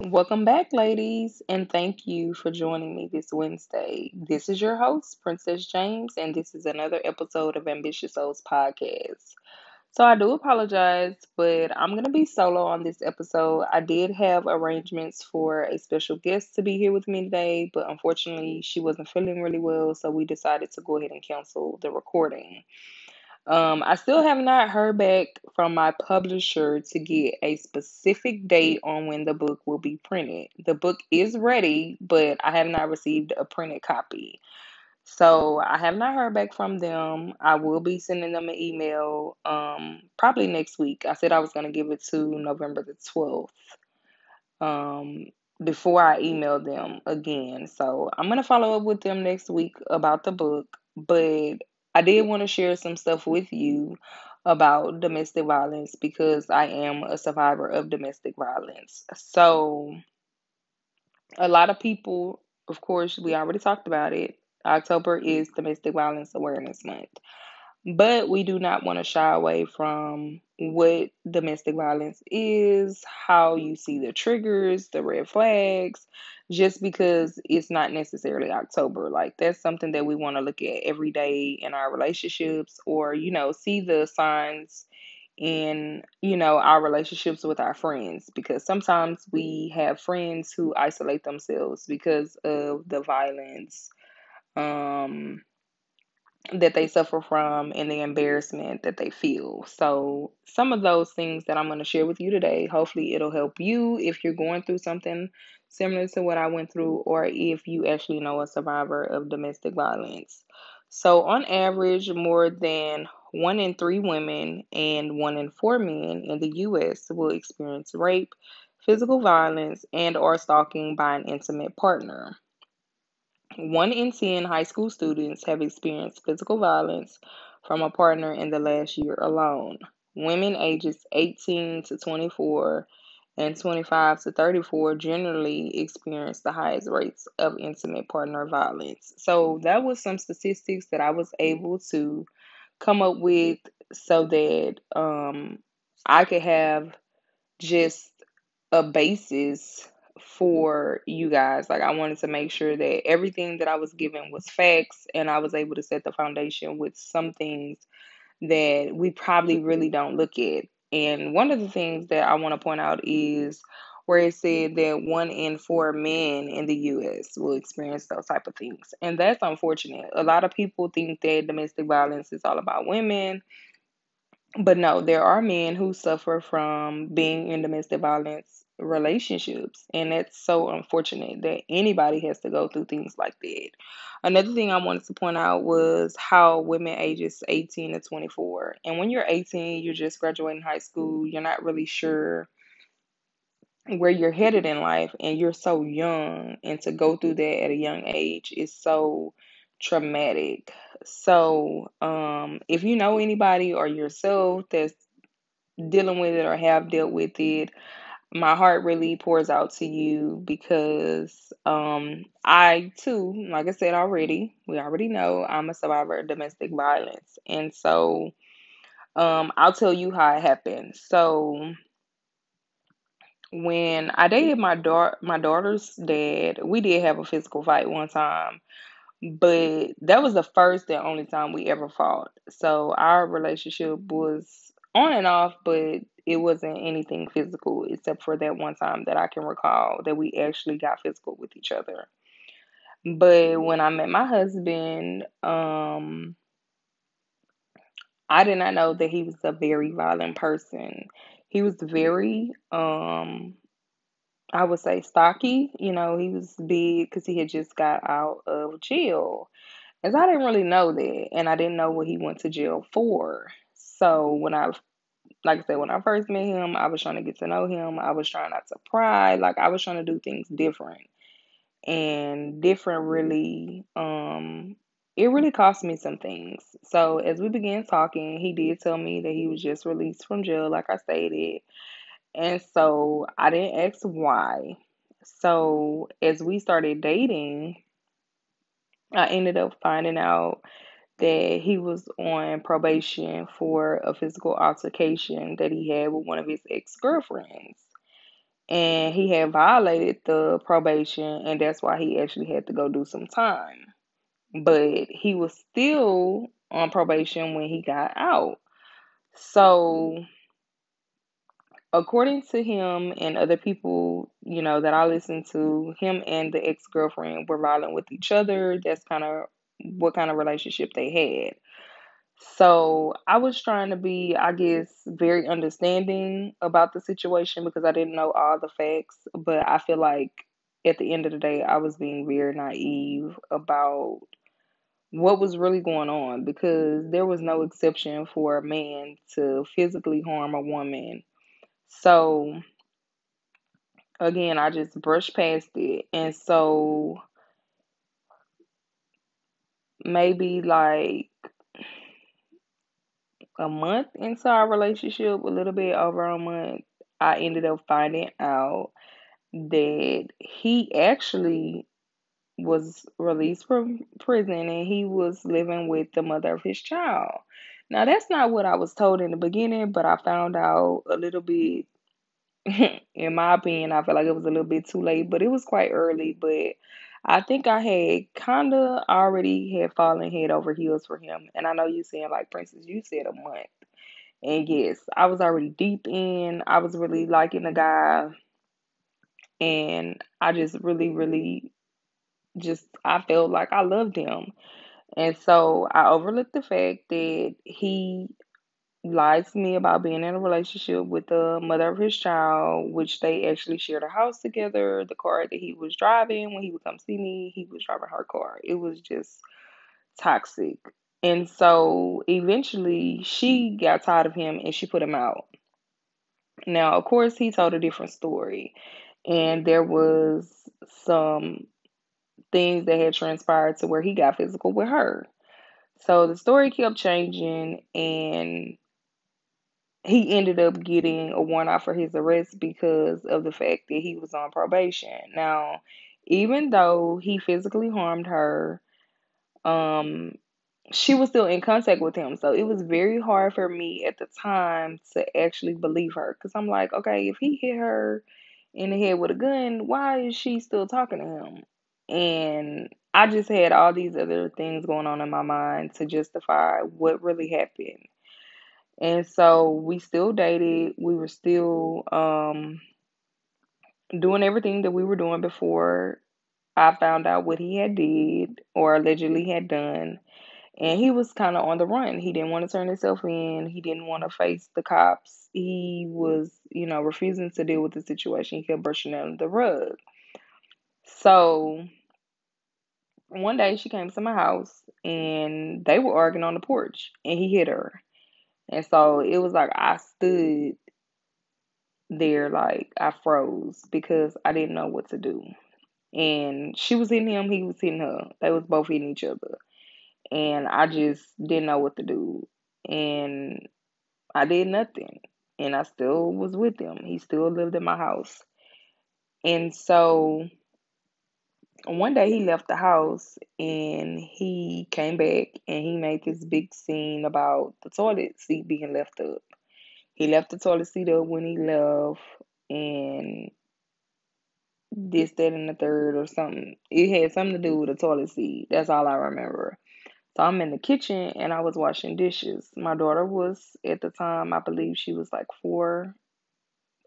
Welcome back, ladies, and thank you for joining me this Wednesday. This is your host, Princess James, and this is another episode of Ambitious Souls Podcast. So, I do apologize, but I'm going to be solo on this episode. I did have arrangements for a special guest to be here with me today, but unfortunately, she wasn't feeling really well, so we decided to go ahead and cancel the recording. Um, I still have not heard back from my publisher to get a specific date on when the book will be printed. The book is ready, but I have not received a printed copy. So I have not heard back from them. I will be sending them an email um, probably next week. I said I was going to give it to November the 12th um, before I email them again. So I'm going to follow up with them next week about the book. But I did want to share some stuff with you about domestic violence because I am a survivor of domestic violence. So, a lot of people, of course, we already talked about it. October is Domestic Violence Awareness Month. But we do not want to shy away from what domestic violence is, how you see the triggers, the red flags, just because it's not necessarily October. Like, that's something that we want to look at every day in our relationships or, you know, see the signs in, you know, our relationships with our friends because sometimes we have friends who isolate themselves because of the violence. Um, that they suffer from and the embarrassment that they feel. So, some of those things that I'm going to share with you today, hopefully, it'll help you if you're going through something similar to what I went through, or if you actually know a survivor of domestic violence. So, on average, more than one in three women and one in four men in the U.S. will experience rape, physical violence, and or stalking by an intimate partner. One in 10 high school students have experienced physical violence from a partner in the last year alone. Women ages 18 to 24 and 25 to 34 generally experience the highest rates of intimate partner violence. So, that was some statistics that I was able to come up with so that um, I could have just a basis for you guys. Like, I wanted to make sure that everything that I was given was facts and I was able to set the foundation with some things that we probably really don't look at. And one of the things that I want to point out is where it said that one in four men in the US will experience those type of things. And that's unfortunate. A lot of people think that domestic violence is all about women. But no, there are men who suffer from being in domestic violence relationships. And that's so unfortunate that anybody has to go through things like that. Another thing I wanted to point out was how women ages 18 to 24. And when you're 18, you're just graduating high school, you're not really sure where you're headed in life and you're so young and to go through that at a young age is so traumatic. So, um, if you know anybody or yourself that's dealing with it or have dealt with it, my heart really pours out to you because um, I too, like I said already, we already know I'm a survivor of domestic violence. And so um, I'll tell you how it happened. So when I dated my daughter my daughter's dad, we did have a physical fight one time. But that was the first and only time we ever fought. So our relationship was on and off, but it wasn't anything physical except for that one time that I can recall that we actually got physical with each other. But when I met my husband, um, I did not know that he was a very violent person. He was very, um, I would say, stocky. You know, he was big because he had just got out of jail. As I didn't really know that, and I didn't know what he went to jail for. So when I like I said, when I first met him, I was trying to get to know him. I was trying not to pry. Like I was trying to do things different. And different really um it really cost me some things. So as we began talking, he did tell me that he was just released from jail, like I stated. And so I didn't ask why. So as we started dating, I ended up finding out that he was on probation for a physical altercation that he had with one of his ex girlfriends. and he had violated the probation, and that's why he actually had to go do some time. But he was still on probation when he got out. So, according to him and other people, you know, that I listened to, him and the ex girlfriend were violent with each other. That's kind of what kind of relationship they had. So I was trying to be, I guess, very understanding about the situation because I didn't know all the facts. But I feel like at the end of the day, I was being very naive about what was really going on because there was no exception for a man to physically harm a woman. So again, I just brushed past it. And so maybe like a month into our relationship, a little bit over a month, I ended up finding out that he actually was released from prison and he was living with the mother of his child. Now, that's not what I was told in the beginning, but I found out a little bit, in my opinion, I felt like it was a little bit too late, but it was quite early. But I think I had kind of already had fallen head over heels for him. And I know you saying, like, Princess, you said a month. And yes, I was already deep in. I was really liking the guy. And I just really, really just, I felt like I loved him. And so I overlooked the fact that he lied to me about being in a relationship with the mother of his child, which they actually shared a house together. The car that he was driving when he would come see me, he was driving her car. It was just toxic. And so eventually she got tired of him and she put him out. Now, of course, he told a different story. And there was some things that had transpired to where he got physical with her. So the story kept changing and he ended up getting a warrant out for his arrest because of the fact that he was on probation. Now, even though he physically harmed her, um, she was still in contact with him. So it was very hard for me at the time to actually believe her because I'm like, okay, if he hit her in the head with a gun, why is she still talking to him? And I just had all these other things going on in my mind to justify what really happened. And so we still dated. We were still um, doing everything that we were doing before I found out what he had did or allegedly had done. And he was kind of on the run. He didn't want to turn himself in. He didn't want to face the cops. He was, you know, refusing to deal with the situation. He kept brushing under the rug. So one day she came to my house and they were arguing on the porch and he hit her. And so it was like I stood there like I froze because I didn't know what to do. And she was hitting him, he was hitting her. They was both hitting each other. And I just didn't know what to do. And I did nothing. And I still was with him. He still lived in my house. And so one day he left the house and he came back and he made this big scene about the toilet seat being left up. He left the toilet seat up when he left and this, that, and the third or something. It had something to do with the toilet seat. That's all I remember. So I'm in the kitchen and I was washing dishes. My daughter was at the time, I believe she was like four,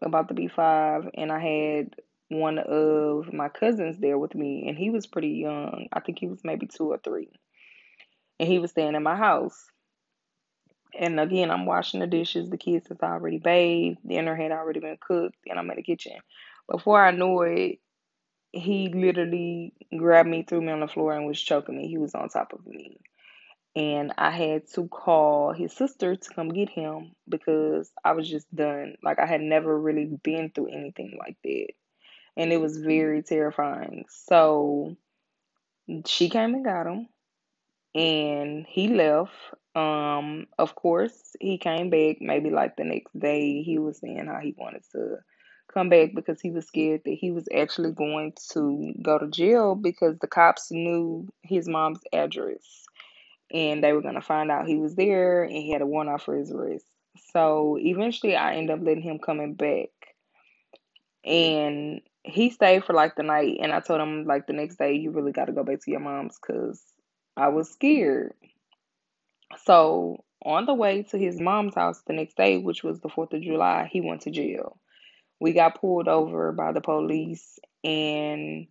about to be five, and I had one of my cousins there with me, and he was pretty young. I think he was maybe two or three. And he was staying in my house. And again, I'm washing the dishes. The kids had already bathed. Dinner had already been cooked, and I'm in the kitchen. Before I knew it, he literally grabbed me, threw me on the floor, and was choking me. He was on top of me. And I had to call his sister to come get him because I was just done. Like, I had never really been through anything like that and it was very terrifying. So she came and got him, and he left. Um, of course, he came back maybe like the next day. He was saying how he wanted to come back because he was scared that he was actually going to go to jail because the cops knew his mom's address and they were going to find out he was there and he had a warrant out for his arrest. So eventually I ended up letting him coming back And he stayed for like the night, and I told him like the next day, you really got to go back to your mom's because I was scared. So on the way to his mom's house the next day, which was the 4th of July, he went to jail. We got pulled over by the police and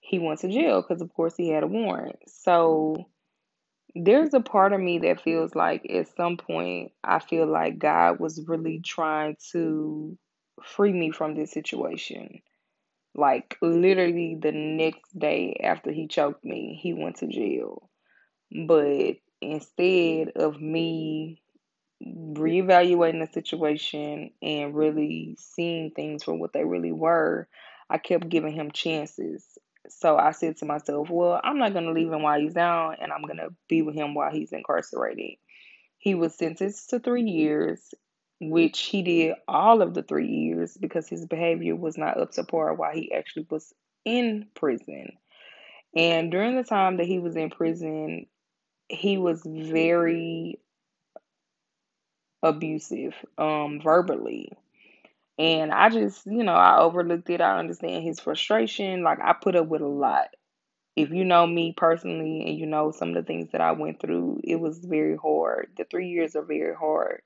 he went to jail because, of course, he had a warrant. So there's a part of me that feels like at some point I feel like God was really trying to free me from this situation. Like literally the next day after he choked me, he went to jail. But instead of me reevaluating the situation and really seeing things for what they really were, I kept giving him chances. So I said to myself, well, I'm not going to leave him while he's down, and I'm going to be with him while he's incarcerated. He was sentenced to three years, which he did all of the three years because his behavior was not up to par while he actually was in prison. And during the time that he was in prison, he was very abusive um verbally. And i just you know i overlooked it. I understand his frustration. Like i put up with a lot. If you know me personally and you know some of the things that i went through it was very hard. The three years are very hard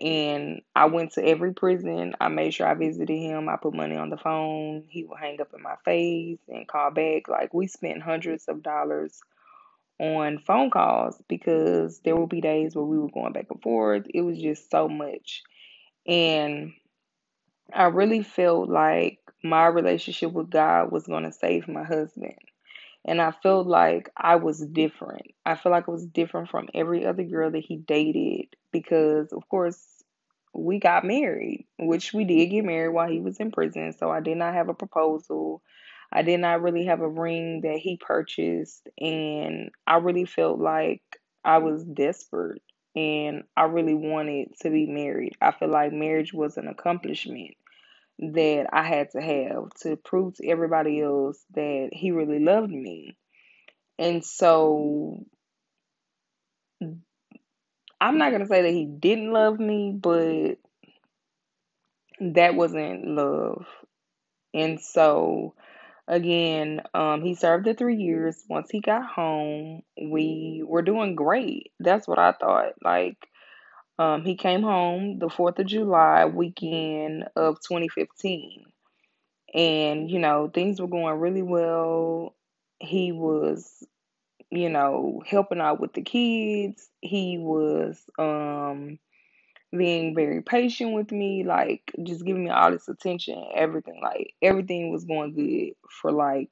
and i went to every prison i made sure i visited him i put money on the phone he would hang up in my face and call back like we spent hundreds of dollars on phone calls because there would be days where we were going back and forth. It was just so much. And I really felt like my relationship with God was going to save my husband. And I felt like I was different. I feel like I was different from every other girl that he dated because, of course, we got married, which we did get married while he was in prison. So I did not have a proposal. I did not really have a ring that he purchased, and I really felt like I was desperate and I really wanted to be married. I feel like marriage was an accomplishment that I had to have to prove to everybody else that he really loved me. And so I'm not going to say that he didn't love me, but that wasn't love. And so Again, um, he served the three years. Once he got home, we were doing great. That's what I thought. Like, um, he came home the 4th of July weekend of 2015. And, you know, things were going really well. He was, you know, helping out with the kids. He was, um, being very patient with me, like just giving me all this attention, everything. Like everything was going good for like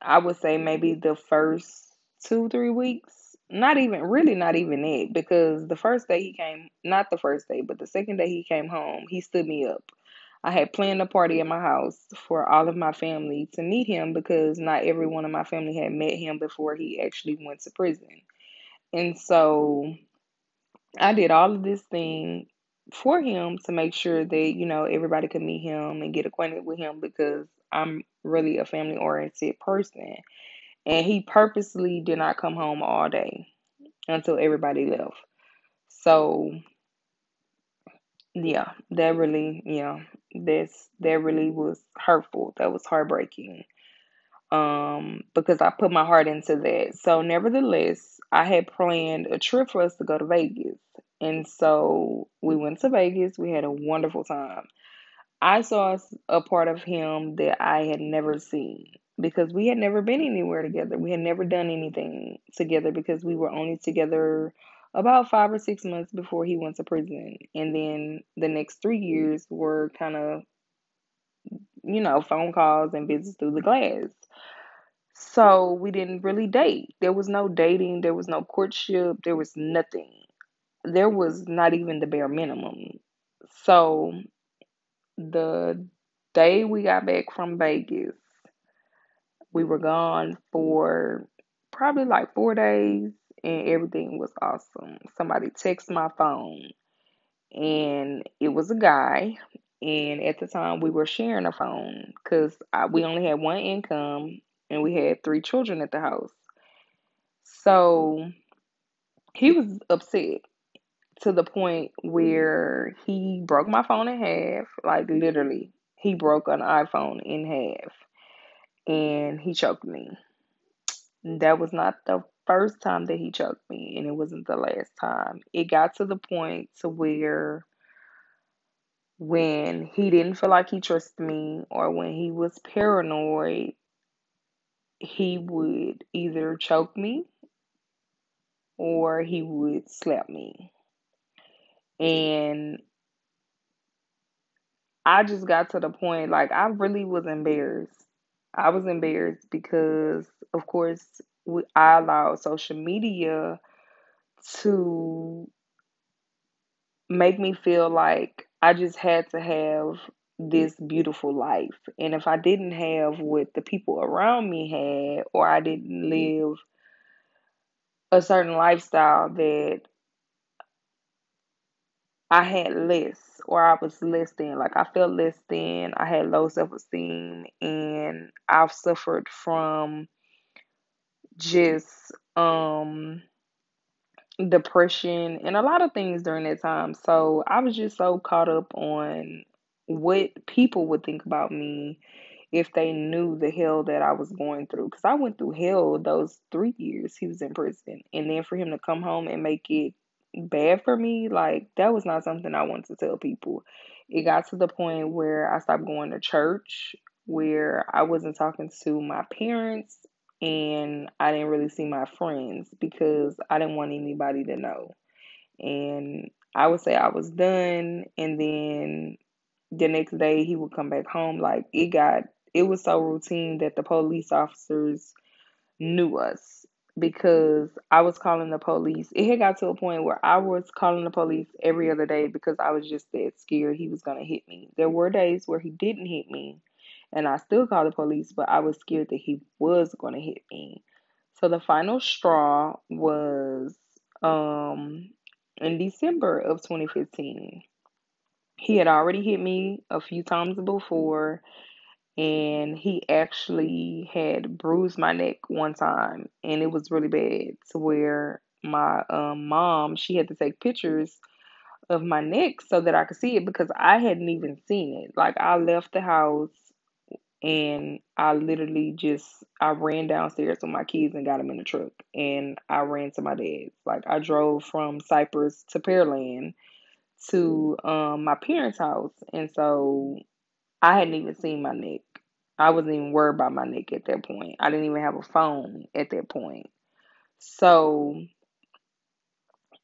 I would say maybe the first two, three weeks. Not even really not even it because the first day he came not the first day, but the second day he came home, he stood me up. I had planned a party at my house for all of my family to meet him because not everyone in my family had met him before he actually went to prison. And so I did all of this thing for him to make sure that, you know, everybody could meet him and get acquainted with him because I'm really a family oriented person. And he purposely did not come home all day until everybody left. So yeah, that really yeah, this that really was hurtful. That was heartbreaking um, because I put my heart into that. So, nevertheless, I had planned a trip for us to go to Vegas. And so we went to Vegas. We had a wonderful time. I saw a part of him that I had never seen because we had never been anywhere together. We had never done anything together because we were only together about five or six months before he went to prison. And then the next three years were kind of, you know, phone calls and visits through the glass. So we didn't really date. There was no dating, there was no courtship, there was nothing. There was not even the bare minimum. So the day we got back from Vegas, we were gone for probably like four days and everything was awesome. Somebody texted my phone and it was a guy. And at the time, we were sharing a phone because we only had one income and we had three children at the house. So he was upset. to the point where he broke my phone in half, like literally. He broke an iPhone in half and he choked me. That was not the first time that he choked me and it wasn't the last time. It got to the point to where when he didn't feel like he trusted me or when he was paranoid, he would either choke me or he would slap me. And I just got to the point like I really was embarrassed. I was embarrassed because, of course, we, I allowed social media to make me feel like I just had to have this beautiful life. And if I didn't have what the people around me had, or I didn't live a certain lifestyle that I had less, or I was less than, like I felt less than, I had low self esteem, and I've suffered from just um depression and a lot of things during that time. So I was just so caught up on what people would think about me if they knew the hell that I was going through. Because I went through hell those three years he was in prison. And then for him to come home and make it bad for me, like that was not something I wanted to tell people. It got to the point where I stopped going to church, where I wasn't talking to my parents and I didn't really see my friends because I didn't want anybody to know. And I would say I was done, and then the next day he would come back home. Like it got, it was so routine that the police officers knew us because I was calling the police. It had got to a point where I was calling the police every other day because I was just that scared he was going to hit me. There were days where he didn't hit me, and I still called the police, but I was scared that he was going to hit me. So the final straw was um in December of 2015. He had already hit me a few times before and he actually had bruised my neck one time and it was really bad to where my um, mom she had to take pictures of my neck so that I could see it because I hadn't even seen it. Like I left the house and I literally just I ran downstairs with my kids and got them in the truck and I ran to my dad's. Like I drove from Cypress to Pearland to um my parents' house and so I hadn't even seen my neck. I wasn't even worried about my neck at that point. I didn't even have a phone at that point. So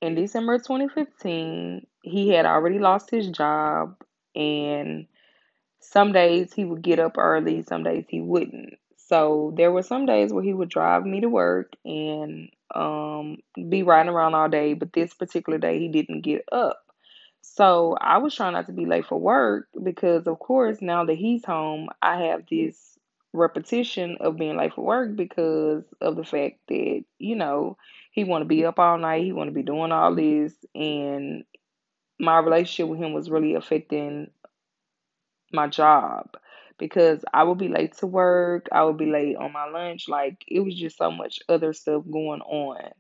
in December 2015, he had already lost his job and some days he would get up early, some days he wouldn't. So there were some days where he would drive me to work and um, be riding around all day, but this particular day he didn't get up. So I was trying not to be late for work because, of course, now that he's home, I have this repetition of being late for work because of the fact that you know he want to be up all night, he want to be doing all mm-hmm. this, and my relationship with him was really affecting my job because I would be late to work, I would be late on my lunch, like it was just so much other stuff going on.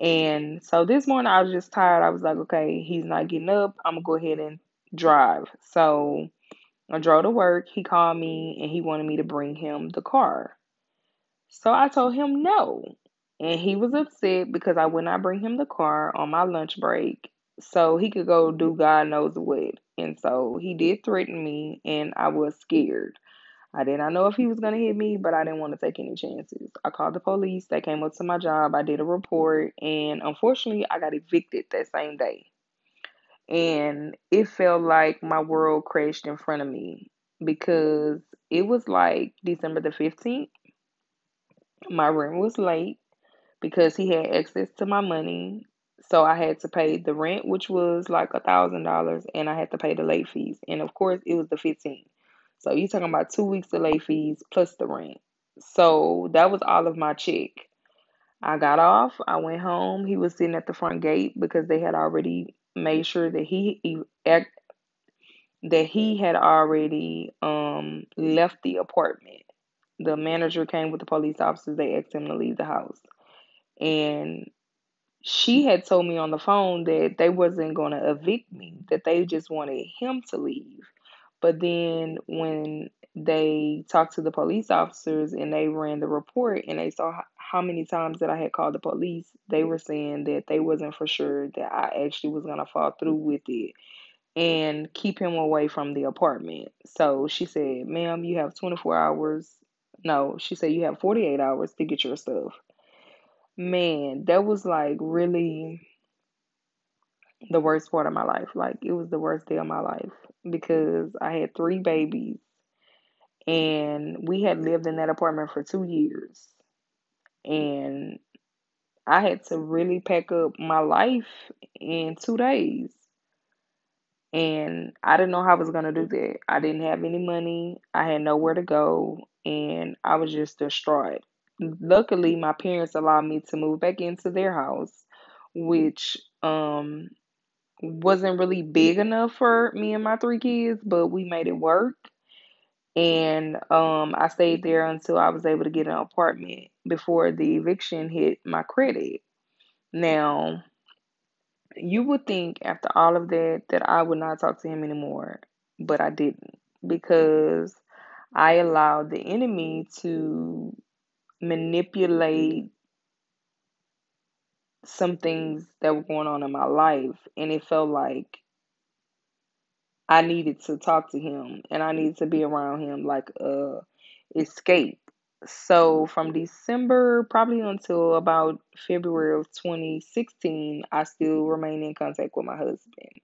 And so this morning I was just tired. I was like, okay, he's not getting up. I'm gonna go ahead and drive. So I drove to work. He called me and he wanted me to bring him the car. So I told him no. And he was upset because I would not bring him the car on my lunch break so he could go do God knows what. And so he did threaten me, and I was scared. I did not know if he was going to hit me, but I didn't want to take any chances. I called the police. They came up to my job. I did a report, and unfortunately, I got evicted that same day. And it felt like my world crashed in front of me because it was like December the 15th. My rent was late because he had access to my money. So I had to pay the rent, which was like a thousand dollars, and I had to pay the late fees. And of course, it was the 15th. So you're talking about two weeks of late fees plus the rent. So that was all of my check. I got off. I went home. He was sitting at the front gate because they had already made sure that he, he that he had already um left the apartment. The manager came with the police officers. They asked him to leave the house, and she had told me on the phone that they wasn't going to evict me, that they just wanted him to leave. But then when they talked to the police officers and they ran the report and they saw how many times that I had called the police, they were saying that they wasn't for sure that I actually was going to fall through with it and keep him away from the apartment. So she said, Ma'am, you have 24 hours. No, she said, You have 48 hours to get your stuff. Man, that was like really the worst part of my life. Like, it was the worst day of my life because I had three babies and we had lived in that apartment for two years. And I had to really pack up my life in two days. And I didn't know how I was going to do that. I didn't have any money, I had nowhere to go, and I was just distraught. Luckily, my parents allowed me to move back into their house, which um wasn't really big enough for me and my three kids, but we made it work. And um, I stayed there until I was able to get an apartment before the eviction hit my credit. Now, you would think after all of that that I would not talk to him anymore, but I didn't because I allowed the enemy to manipulate some mm-hmm. things that were going on in my life, and it felt like I needed to talk to him and I needed to be around him like a escape. So mm-hmm. from December probably until about February of 2016, I still remain in contact with my husband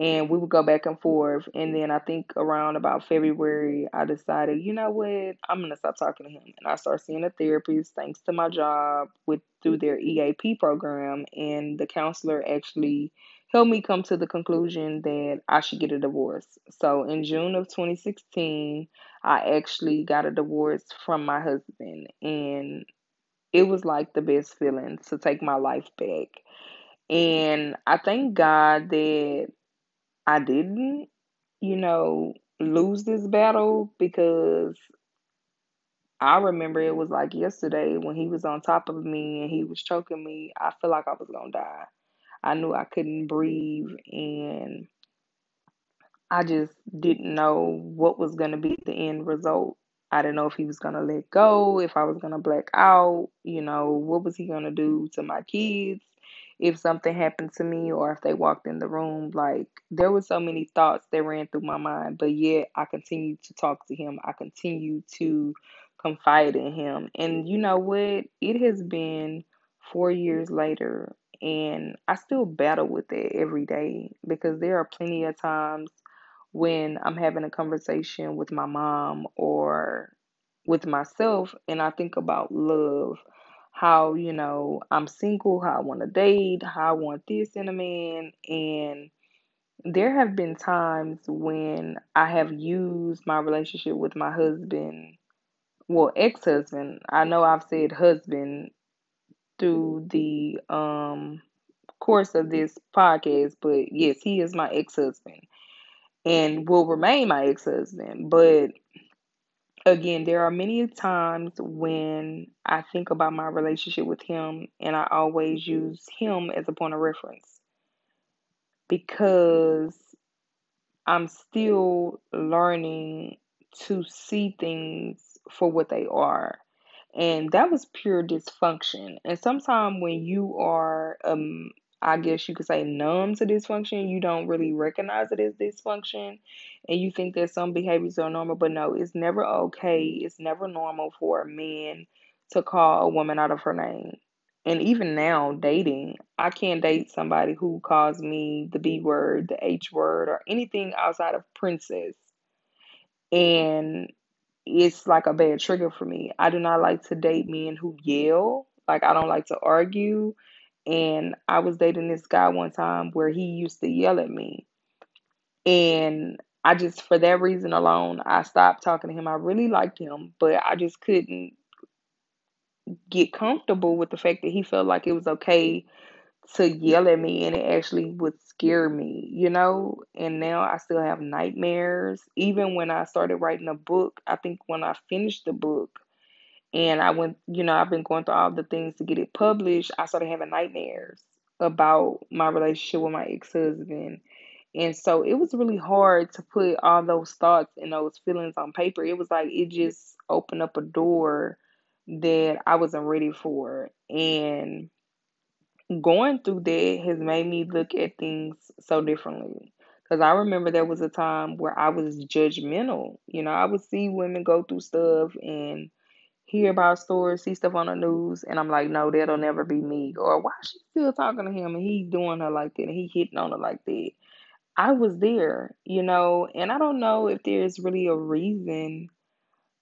and we would go back and forth. And then I think around about February, I decided, you know what, I'm gonna stop talking to him, and I started seeing a therapist thanks to my job with through their EAP program, and the counselor actually helped me come to the conclusion that I should get a divorce. So in June of 2016, I actually got a divorce from my husband, and it was like the best feeling to take my life back. And I thank God that I didn't, you know, lose this battle because I remember it was like yesterday when he was on top of me and he was choking me. I felt like I was going to die. I knew I couldn't breathe and I just didn't know what was going to be the end result. I didn't know if he was going to let go, if I was going to black out, you know, what was he going to do to my kids if something happened to me or if they walked in the room. Like, there were so many thoughts that ran through my mind, but yet I continued to talk to him. I continued to confide in him. And you know what? It has been four years later, and I still battle with it every day because there are plenty of times when I'm having a conversation with my mom or with myself and I think about love, how, you know, I'm single, how I want to date, how I want this in a man. And there have been times when I have used my relationship with my husband, well, ex husband. I know I've said husband through the um course of this podcast, but yes, he is my ex husband and will remain my ex husband. But again, there are many times when I think about my relationship with him and I always use him as a point of reference because I'm still learning to see things for what they are. And that was pure dysfunction. And sometimes when you are um I guess you could say numb to dysfunction, you don't really recognize it as dysfunction and you think that some behaviors are normal, but no, it's never okay. It's never normal for a man to call a woman out of her name. And even now, dating, I can't date somebody who calls me the B word, the H word, or anything outside of princess. And it's like a bad trigger for me. I do not like to date men who yell. Like, I don't like to argue. And I was dating this guy one time where he used to yell at me. And I just, for that reason alone, I stopped talking to him. I really liked him, but I just couldn't get comfortable with the fact that he felt like it was okay to yell at me and it actually would scare me, you know? And now I still have nightmares. Even when I started writing a book, I think when I finished the book, and I went, you know, I've been going through all the things to get it published. I started having nightmares about my relationship with my ex husband. And so it was really hard to put all those thoughts and those feelings on paper. It was like it just opened up a door that I wasn't ready for. And going through that has made me look at things so differently. Because I remember there was a time where I was judgmental. You know, I would see women go through stuff and hear about stories, see stuff on the news, and I'm like, no, that'll never be me. Or why she still talking to him and he doing her like that and he hitting on her like that? I was there, you know, and I don't know if there's really a reason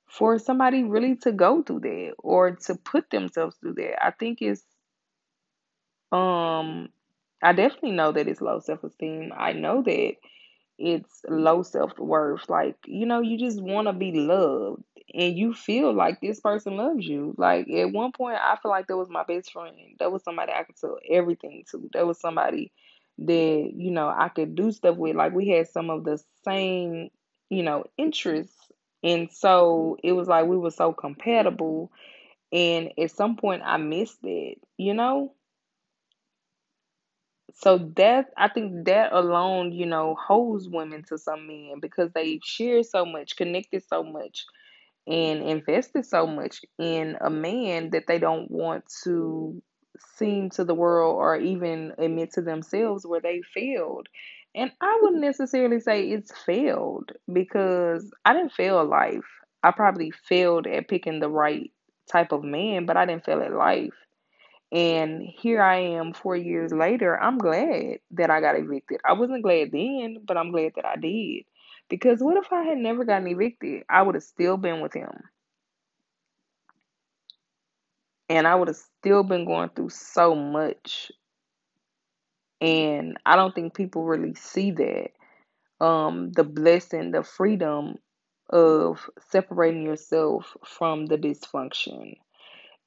for somebody really to go through that or to put themselves through that. I think it's um I definitely know that it's low self esteem. I know that it's low self worth. Like, you know, you just want to be loved and you feel like this person loves you. Like, at one point, I feel like that was my best friend. That was somebody I could tell everything to. That was somebody that, you know, I could do stuff with. Like, we had some of the same, you know, interests. And so it was like we were so compatible. And at some point, I missed it, you know? So that I think that alone, you know, holds women to some men because they share so much, connected so much, and invested so much in a man that they don't want to seem to the world or even admit to themselves where they failed. And I wouldn't mm-hmm. necessarily say it's failed because I didn't fail life. I probably failed at picking the right type of man, but I didn't fail at life. And here I am four years later. I'm glad that I got evicted. I wasn't glad then, but I'm glad that I did. Because what if I had never gotten evicted? I would have still been with him. And I would have still been going through so much. And I don't think people really see that. Um, the blessing, the freedom of separating yourself from the dysfunction.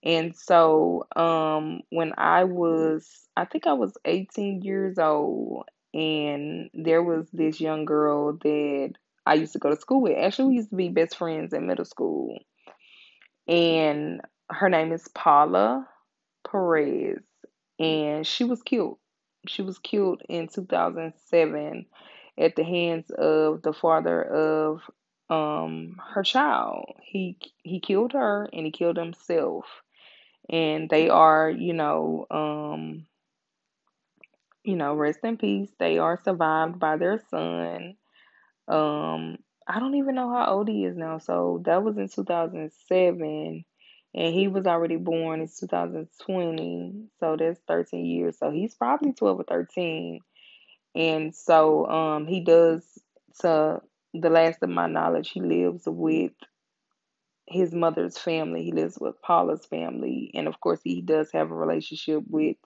And so, um, when I was, I think I was 18 years old, and there was this young girl that I used to go to school with. Actually, we used to be best friends in middle school. And her name is Paula Perez, and she was killed. She was killed in 2007 at the hands of the father of um her child. He he killed her and he killed himself and they are, you know, um, you know, rest in peace. They are survived by their son. Um, I don't even know how old he is now. So that was in 2007 and he was already born in 2020. So that's 13 years. So he's probably 12 or 13. And so um he does to the last of my knowledge, he lives with his mother's family. He lives with Paula's family, and of course, he does have a relationship with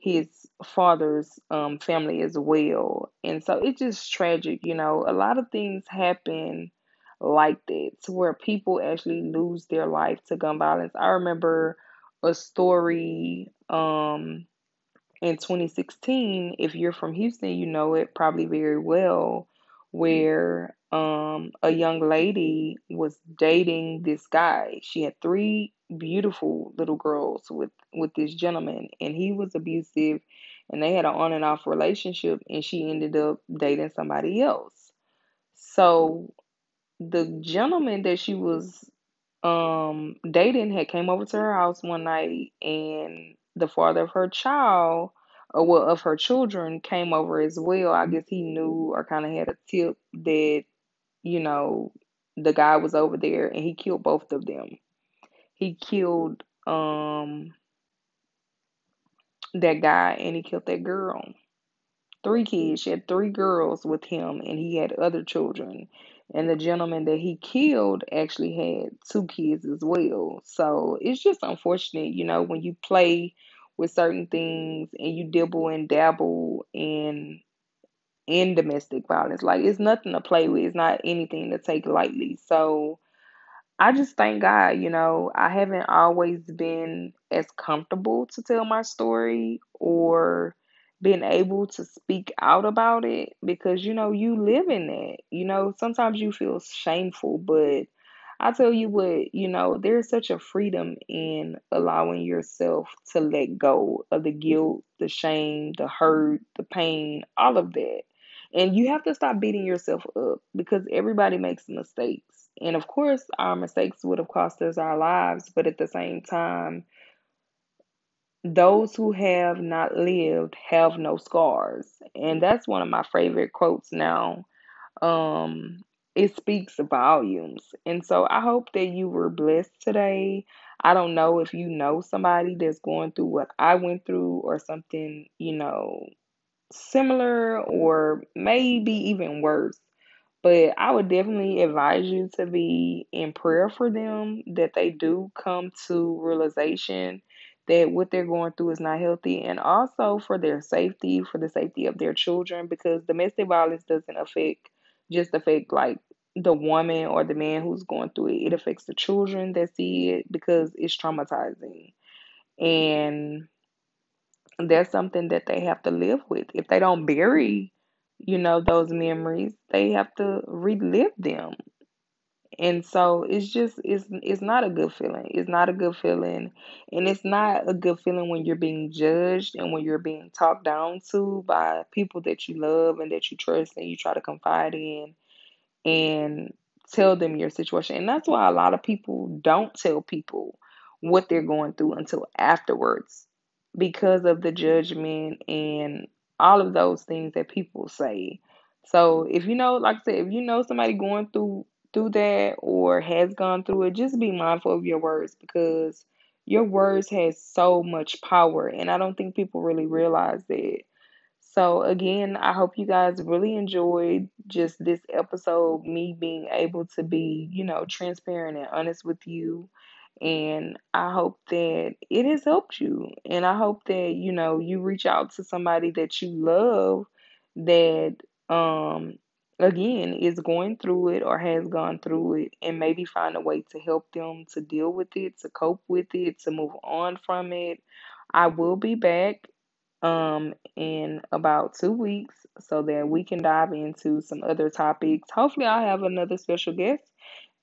his father's um, family as well. And so it's just tragic, you know. A lot of things happen like that to where people actually lose their life to gun violence. I remember a story um, in 2016, if you're from Houston, you know it probably very well, where um, a young lady was dating this guy. She had three beautiful little girls with with this gentleman, and he was abusive, and they had an on and off relationship, and she ended up dating somebody else. So the gentleman that she was um dating had came over to her house one night and the father of her child or well of her children came over as well. I guess he knew or kind of had a tip that, you know, the guy was over there and he killed both of them. He killed um that guy and he killed that girl three kids. She had three girls with him, and he had other children. And the gentleman that he killed actually had two kids as well. So it's just unfortunate, you know, when you play with certain things and you dibble and dabble in in domestic violence. Like it's nothing to play with. It's not anything to take lightly. So I just thank God, you know, I haven't always been as comfortable to tell my story or been able to speak out about it because, you know, you live in it. You know, sometimes you feel shameful, but I tell you what, you know, there's such a freedom in allowing yourself to let go of the guilt, the shame, the hurt, the pain, all of that. And you have to stop beating yourself up because everybody makes mistakes. And of course, our mistakes would have cost us our lives, but at the same time, those who have not lived have no scars. And that's one of my favorite quotes now. Um, it speaks volumes. And so I hope that you were blessed today. I don't know if you know somebody that's going through what I went through or something, you know, similar or maybe even worse. But I would definitely advise you to be in prayer for them that they do come to realization that what they're going through is not healthy and also for their safety, for the safety of their children because domestic violence doesn't affect just affect like the woman or the man who's going through it. It affects the children that see it because it's traumatizing. And that's something that they have to live with. If they don't bury, you know, those memories, they have to relive them. And so it's just it's it's not a good feeling. It's not a good feeling. And it's not a good feeling when you're being judged and when you're being talked down to by people that you love and that you trust and you try to confide in and tell them your situation. And that's why a lot of people don't tell people what they're going through until afterwards because of the judgment and all of those things that people say. So if you know, like I said, if you know somebody going through through that or has gone through it, just be mindful of your words because your words has so much power and I don't think people really realize that. So again, I hope you guys really enjoyed just this episode, me being able to be, you know, transparent and honest with you. And I hope that it has helped you. And I hope that, you know, you reach out to somebody that you love that um again is going through it or has gone through it and maybe find a way to help them to deal with it, to cope with it, to move on from it. I will be back um in about two weeks so that we can dive into some other topics. Hopefully, I'll have another special guest,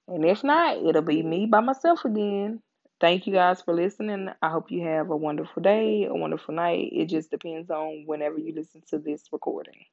and if not, it'll be me by myself again. Thank you guys for listening. I hope you have a wonderful day, a wonderful night. It just depends on whenever you listen to this recording.